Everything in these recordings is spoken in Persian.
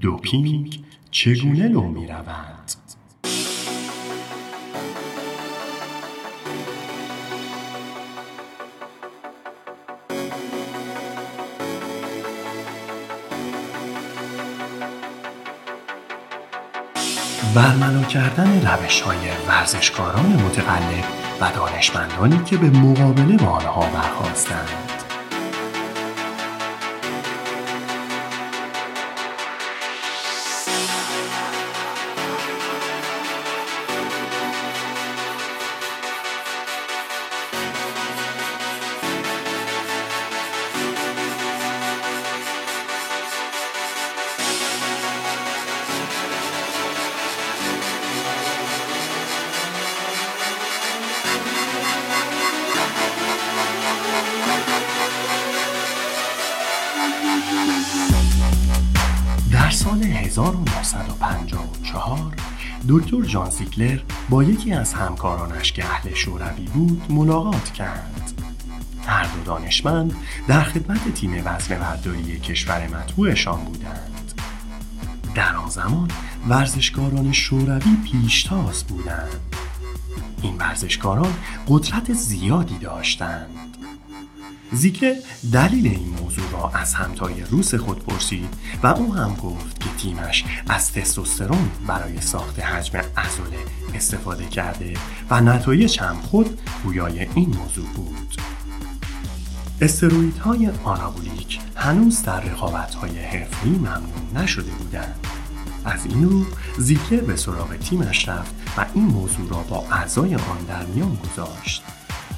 دوپینگ چگونه لو می روند؟ برملا کردن روش های ورزشکاران متقلب و دانشمندانی که به مقابله با آنها برخواستند سال 1954 دکتر جان سیکلر با یکی از همکارانش که اهل شوروی بود ملاقات کرد. هر دو دانشمند در خدمت تیم وزن برداری کشور مطبوعشان بودند. در آن زمان ورزشکاران شوروی پیشتاز بودند. این ورزشکاران قدرت زیادی داشتند. زیکلر دلیل این موضوع را از همتای روس خود پرسید و او هم گفت که تیمش از تستوسترون برای ساخت حجم عضله استفاده کرده و نتایج هم خود گویای این موضوع بود. استرویدهای آنابولیک هنوز در رقابتهای حرفی ممنوع نشده بودند. از این رو زیکلر به سراغ تیمش رفت و این موضوع را با اعضای آن در میان گذاشت.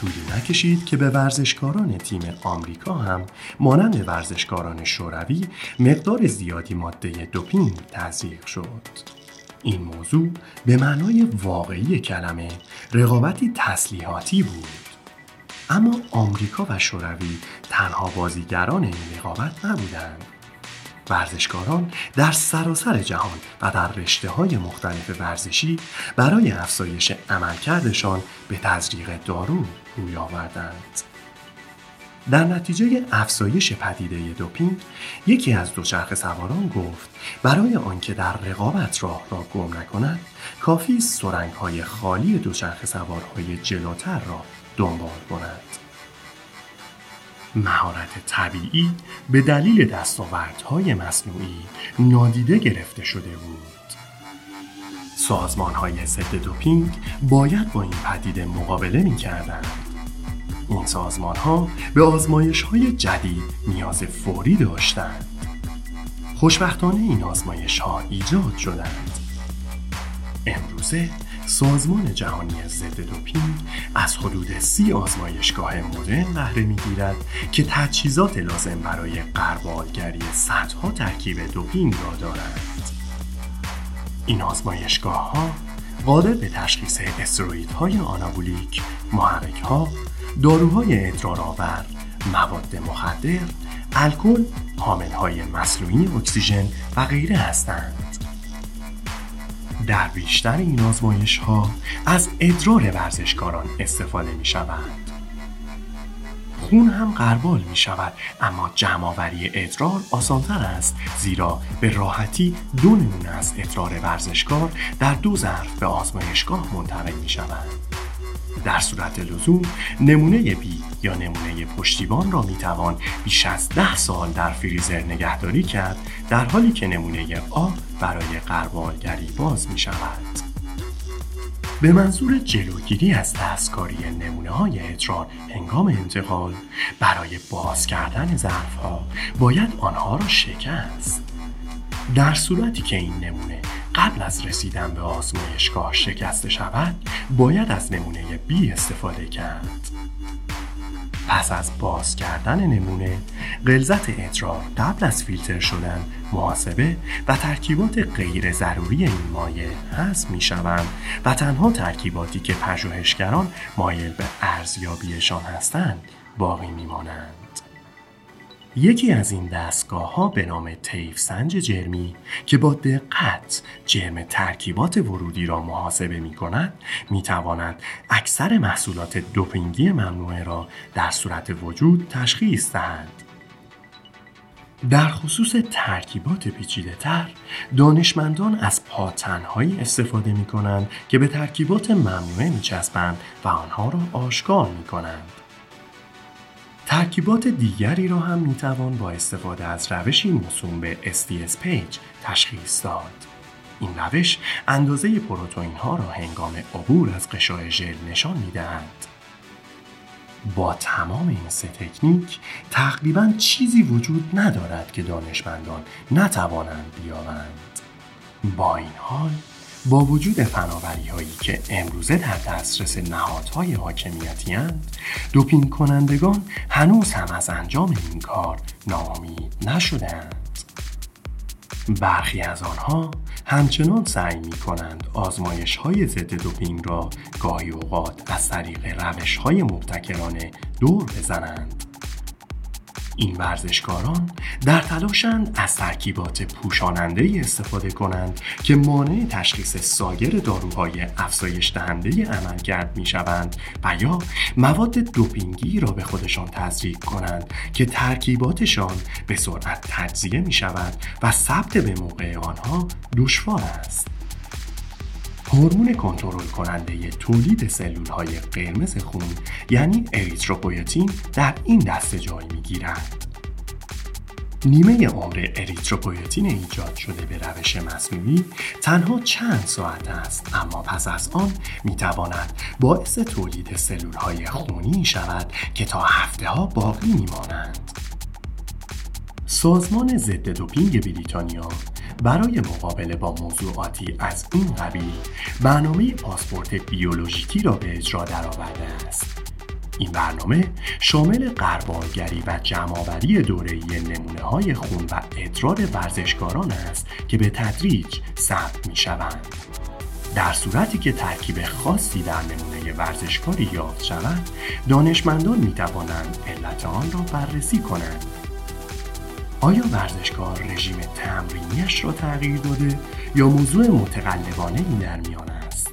طولی نکشید که به ورزشکاران تیم آمریکا هم مانند ورزشکاران شوروی مقدار زیادی ماده دوپینگ تزریق شد. این موضوع به معنای واقعی کلمه رقابتی تسلیحاتی بود. اما آمریکا و شوروی تنها بازیگران این رقابت نبودند. ورزشکاران در سراسر جهان و در رشته های مختلف ورزشی برای افزایش عملکردشان به تزریق دارو روی آوردند. در نتیجه افزایش پدیده دوپینگ یکی از دوچرخه سواران گفت برای آنکه در رقابت راه را گم نکند کافی سرنگ های خالی دوچرخه سوارهای جلوتر را دنبال کند مهارت طبیعی به دلیل دستاوردهای مصنوعی نادیده گرفته شده بود سازمان های ضد دوپینگ باید با این پدیده مقابله می کردند. این سازمان ها به آزمایش های جدید نیاز فوری داشتند. خوشبختانه این آزمایش ها ایجاد شدند. امروزه سازمان جهانی ضد دوپینگ از حدود سی آزمایشگاه مدرن بهره می‌گیرد که تجهیزات لازم برای قربالگری صدها ترکیب دوپینگ را دارند این آزمایشگاه ها قادر به تشخیص استرویدهای آنابولیک، محرک داروهای ادرارآور، مواد مخدر، الکل، حامل های مصنوعی اکسیژن و غیره هستند. در بیشتر این آزمایش ها از ادرار ورزشکاران استفاده می شوند. خون هم قربال می شود اما جمعآوری ادرار آسانتر است زیرا به راحتی دو نمونه از ادرار ورزشکار در دو ظرف به آزمایشگاه منتقل می شوند. در صورت لزوم نمونه بی یا نمونه پشتیبان را می توان بیش از ده سال در فریزر نگهداری کرد در حالی که نمونه آ برای قربالگری باز می شود. به منظور جلوگیری از دستکاری نمونه های ادرار هنگام انتقال برای باز کردن ظرف ها باید آنها را شکست. در صورتی که این نمونه قبل از رسیدن به آزمایشگاه شکسته شود باید از نمونه B استفاده کرد پس از باز کردن نمونه غلظت ادرار قبل از فیلتر شدن محاسبه و ترکیبات غیر ضروری این مایع حذف می شوند و تنها ترکیباتی که پژوهشگران مایل به ارزیابیشان هستند باقی می مانند. یکی از این دستگاه ها به نام تیف سنج جرمی که با دقت جرم ترکیبات ورودی را محاسبه می کند می تواند اکثر محصولات دوپینگی ممنوعه را در صورت وجود تشخیص دهد. در خصوص ترکیبات پیچیده تر دانشمندان از پادتن‌هایی استفاده می کنند که به ترکیبات ممنوعه می چسبند و آنها را آشکار می کنند. ترکیبات دیگری را هم می توان با استفاده از روشی موسوم به SDS PAGE تشخیص داد. این روش اندازه پروتئین ها را هنگام عبور از غشای ژل نشان می دهند. با تمام این سه تکنیک تقریبا چیزی وجود ندارد که دانشمندان نتوانند بیابند. با این حال با وجود فناوری هایی که امروزه در دسترس نهادهای حاکمیتی هند دوپین کنندگان هنوز هم از انجام این کار ناامید نشدهاند. برخی از آنها همچنان سعی می کنند آزمایش های ضد دوپینگ را گاهی اوقات از طریق روش های مبتکرانه دور بزنند. این ورزشکاران در تلاشند از ترکیبات پوشاننده استفاده کنند که مانع تشخیص سایر داروهای افزایش دهنده عملکرد می شوند و یا مواد دوپینگی را به خودشان تزریق کنند که ترکیباتشان به سرعت تجزیه می شود و ثبت به موقع آنها دشوار است. هورمون کنترل کننده تولید سلول های قرمز خون یعنی اریتروپویتین در این دسته جای می گیرد. نیمه عمر اریتروپویتین ایجاد شده به روش مصنوعی تنها چند ساعت است اما پس از آن می تواند باعث تولید سلول های خونی شود که تا هفته ها باقی می مانند. سازمان ضد دوپینگ بریتانیا برای مقابله با موضوعاتی از این قبیل برنامه پاسپورت بیولوژیکی را به اجرا درآورده است این برنامه شامل قربالگری و جمعآوری دوره‌ای نمونه های خون و ادرار ورزشکاران است که به تدریج ثبت می شوند. در صورتی که ترکیب خاصی در نمونه ورزشکاری یافت شود دانشمندان می توانند علت آن را بررسی کنند آیا ورزشکار رژیم تمرینیش را تغییر داده یا موضوع متقلبانه این در میان است؟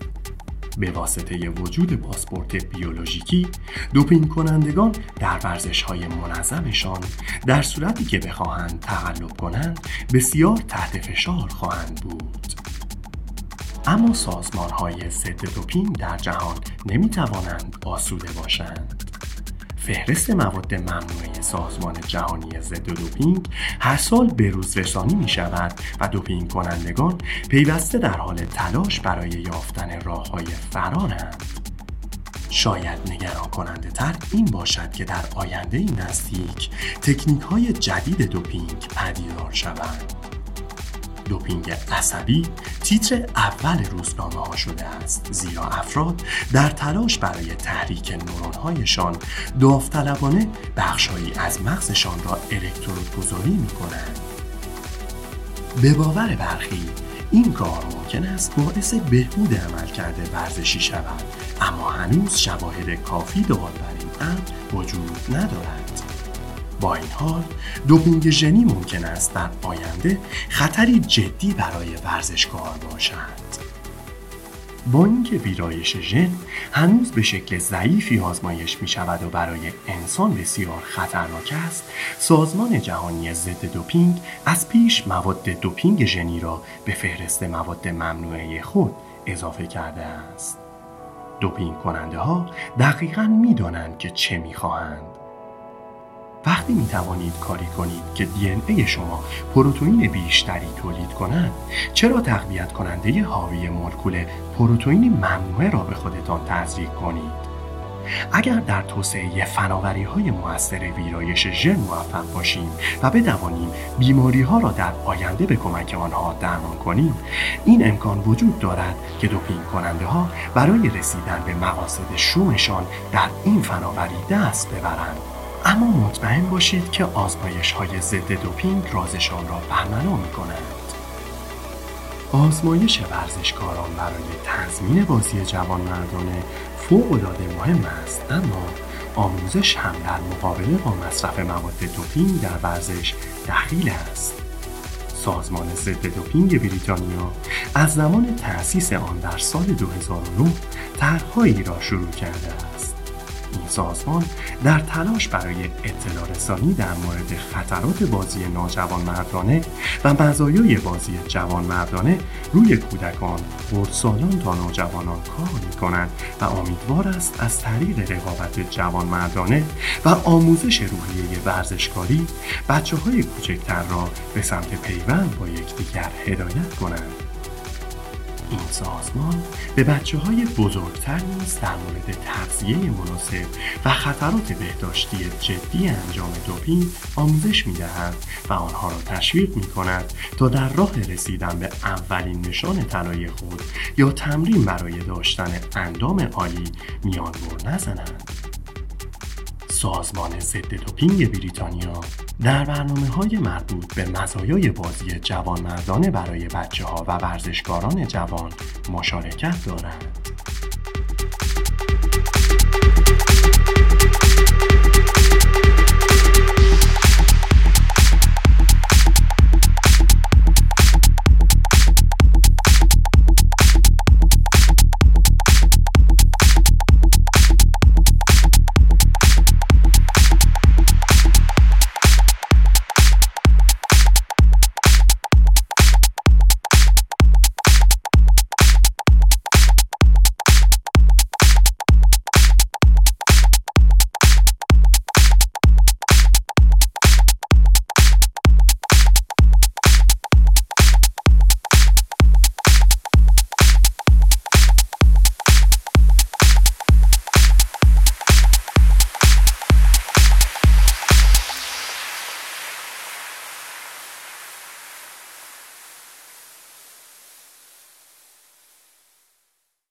به واسطه وجود پاسپورت بیولوژیکی دوپین کنندگان در ورزش های منظمشان در صورتی که بخواهند تقلب کنند بسیار تحت فشار خواهند بود. اما سازمان های ضد دوپین در جهان نمی توانند آسوده باشند. فهرست مواد ممنوعه سازمان جهانی ضد دوپینگ هر سال به روز رسانی می شود و دوپینگ کنندگان پیوسته در حال تلاش برای یافتن راه های فرارند. شاید نگران کننده تر این باشد که در آینده نزدیک تکنیک های جدید دوپینگ پدیدار شوند. دوپینگ عصبی تیتر اول روزنامه ها شده است زیرا افراد در تلاش برای تحریک نورون هایشان داوطلبانه بخشهایی از مغزشان را الکترود گذاری می کنند. به باور برخی این کار ممکن است باعث بهبود عمل کرده ورزشی شود اما هنوز شواهد کافی دار بر این امر وجود ندارد با این حال دوپینگ ژنی ممکن است در آینده خطری جدی برای ورزشکار باشد. با اینکه ویرایش ژن هنوز به شکل ضعیفی آزمایش می شود و برای انسان بسیار خطرناک است سازمان جهانی ضد دوپینگ از پیش مواد دوپینگ ژنی را به فهرست مواد ممنوعه خود اضافه کرده است. دوپینگ کننده ها دقیقا می دانند که چه می خواهند وقتی می توانید کاری کنید که دی ای شما پروتئین بیشتری تولید کنند چرا تقویت کننده حاوی مولکول پروتئین ممنوعه را به خودتان تزریق کنید؟ اگر در توسعه فناوری های موثر ویرایش ژن موفق باشیم و بتوانیم بیماری ها را در آینده به کمک آنها درمان کنیم این امکان وجود دارد که دوپینگ کننده ها برای رسیدن به مقاصد شومشان در این فناوری دست ببرند. اما مطمئن باشید که آزمایش های ضد دوپینگ رازشان را برملا می کنند. آزمایش ورزشکاران برای تضمین بازی جوان مردانه فوق العاده مهم است اما آموزش هم در مقابله با مصرف مواد دوپینگ در ورزش دخیل است. سازمان ضد دوپینگ بریتانیا از زمان تأسیس آن در سال 2009 طرحهایی را شروع کرده است. این سازمان در تلاش برای اطلاع رسانی در مورد خطرات بازی ناجوان مردانه و مزایای بازی جوان مردانه روی کودکان، بردسالان تا نوجوانان کار می کنند و امیدوار است از طریق رقابت جوان مردانه و آموزش روحیه ورزشکاری بچه های کوچکتر را به سمت پیوند با یکدیگر هدایت کنند. این سازمان به بچه های بزرگتر نیز در مورد تغذیه مناسب و خطرات بهداشتی جدی انجام دوپین آموزش می دهند و آنها را تشویق می کند تا در راه رسیدن به اولین نشان طلای خود یا تمرین برای داشتن اندام عالی میانبر نزنند. سازمان ضد دوپینگ بریتانیا در برنامه های مربوط به مزایای بازی جوان مردانه برای بچه ها و ورزشکاران جوان مشارکت دارند.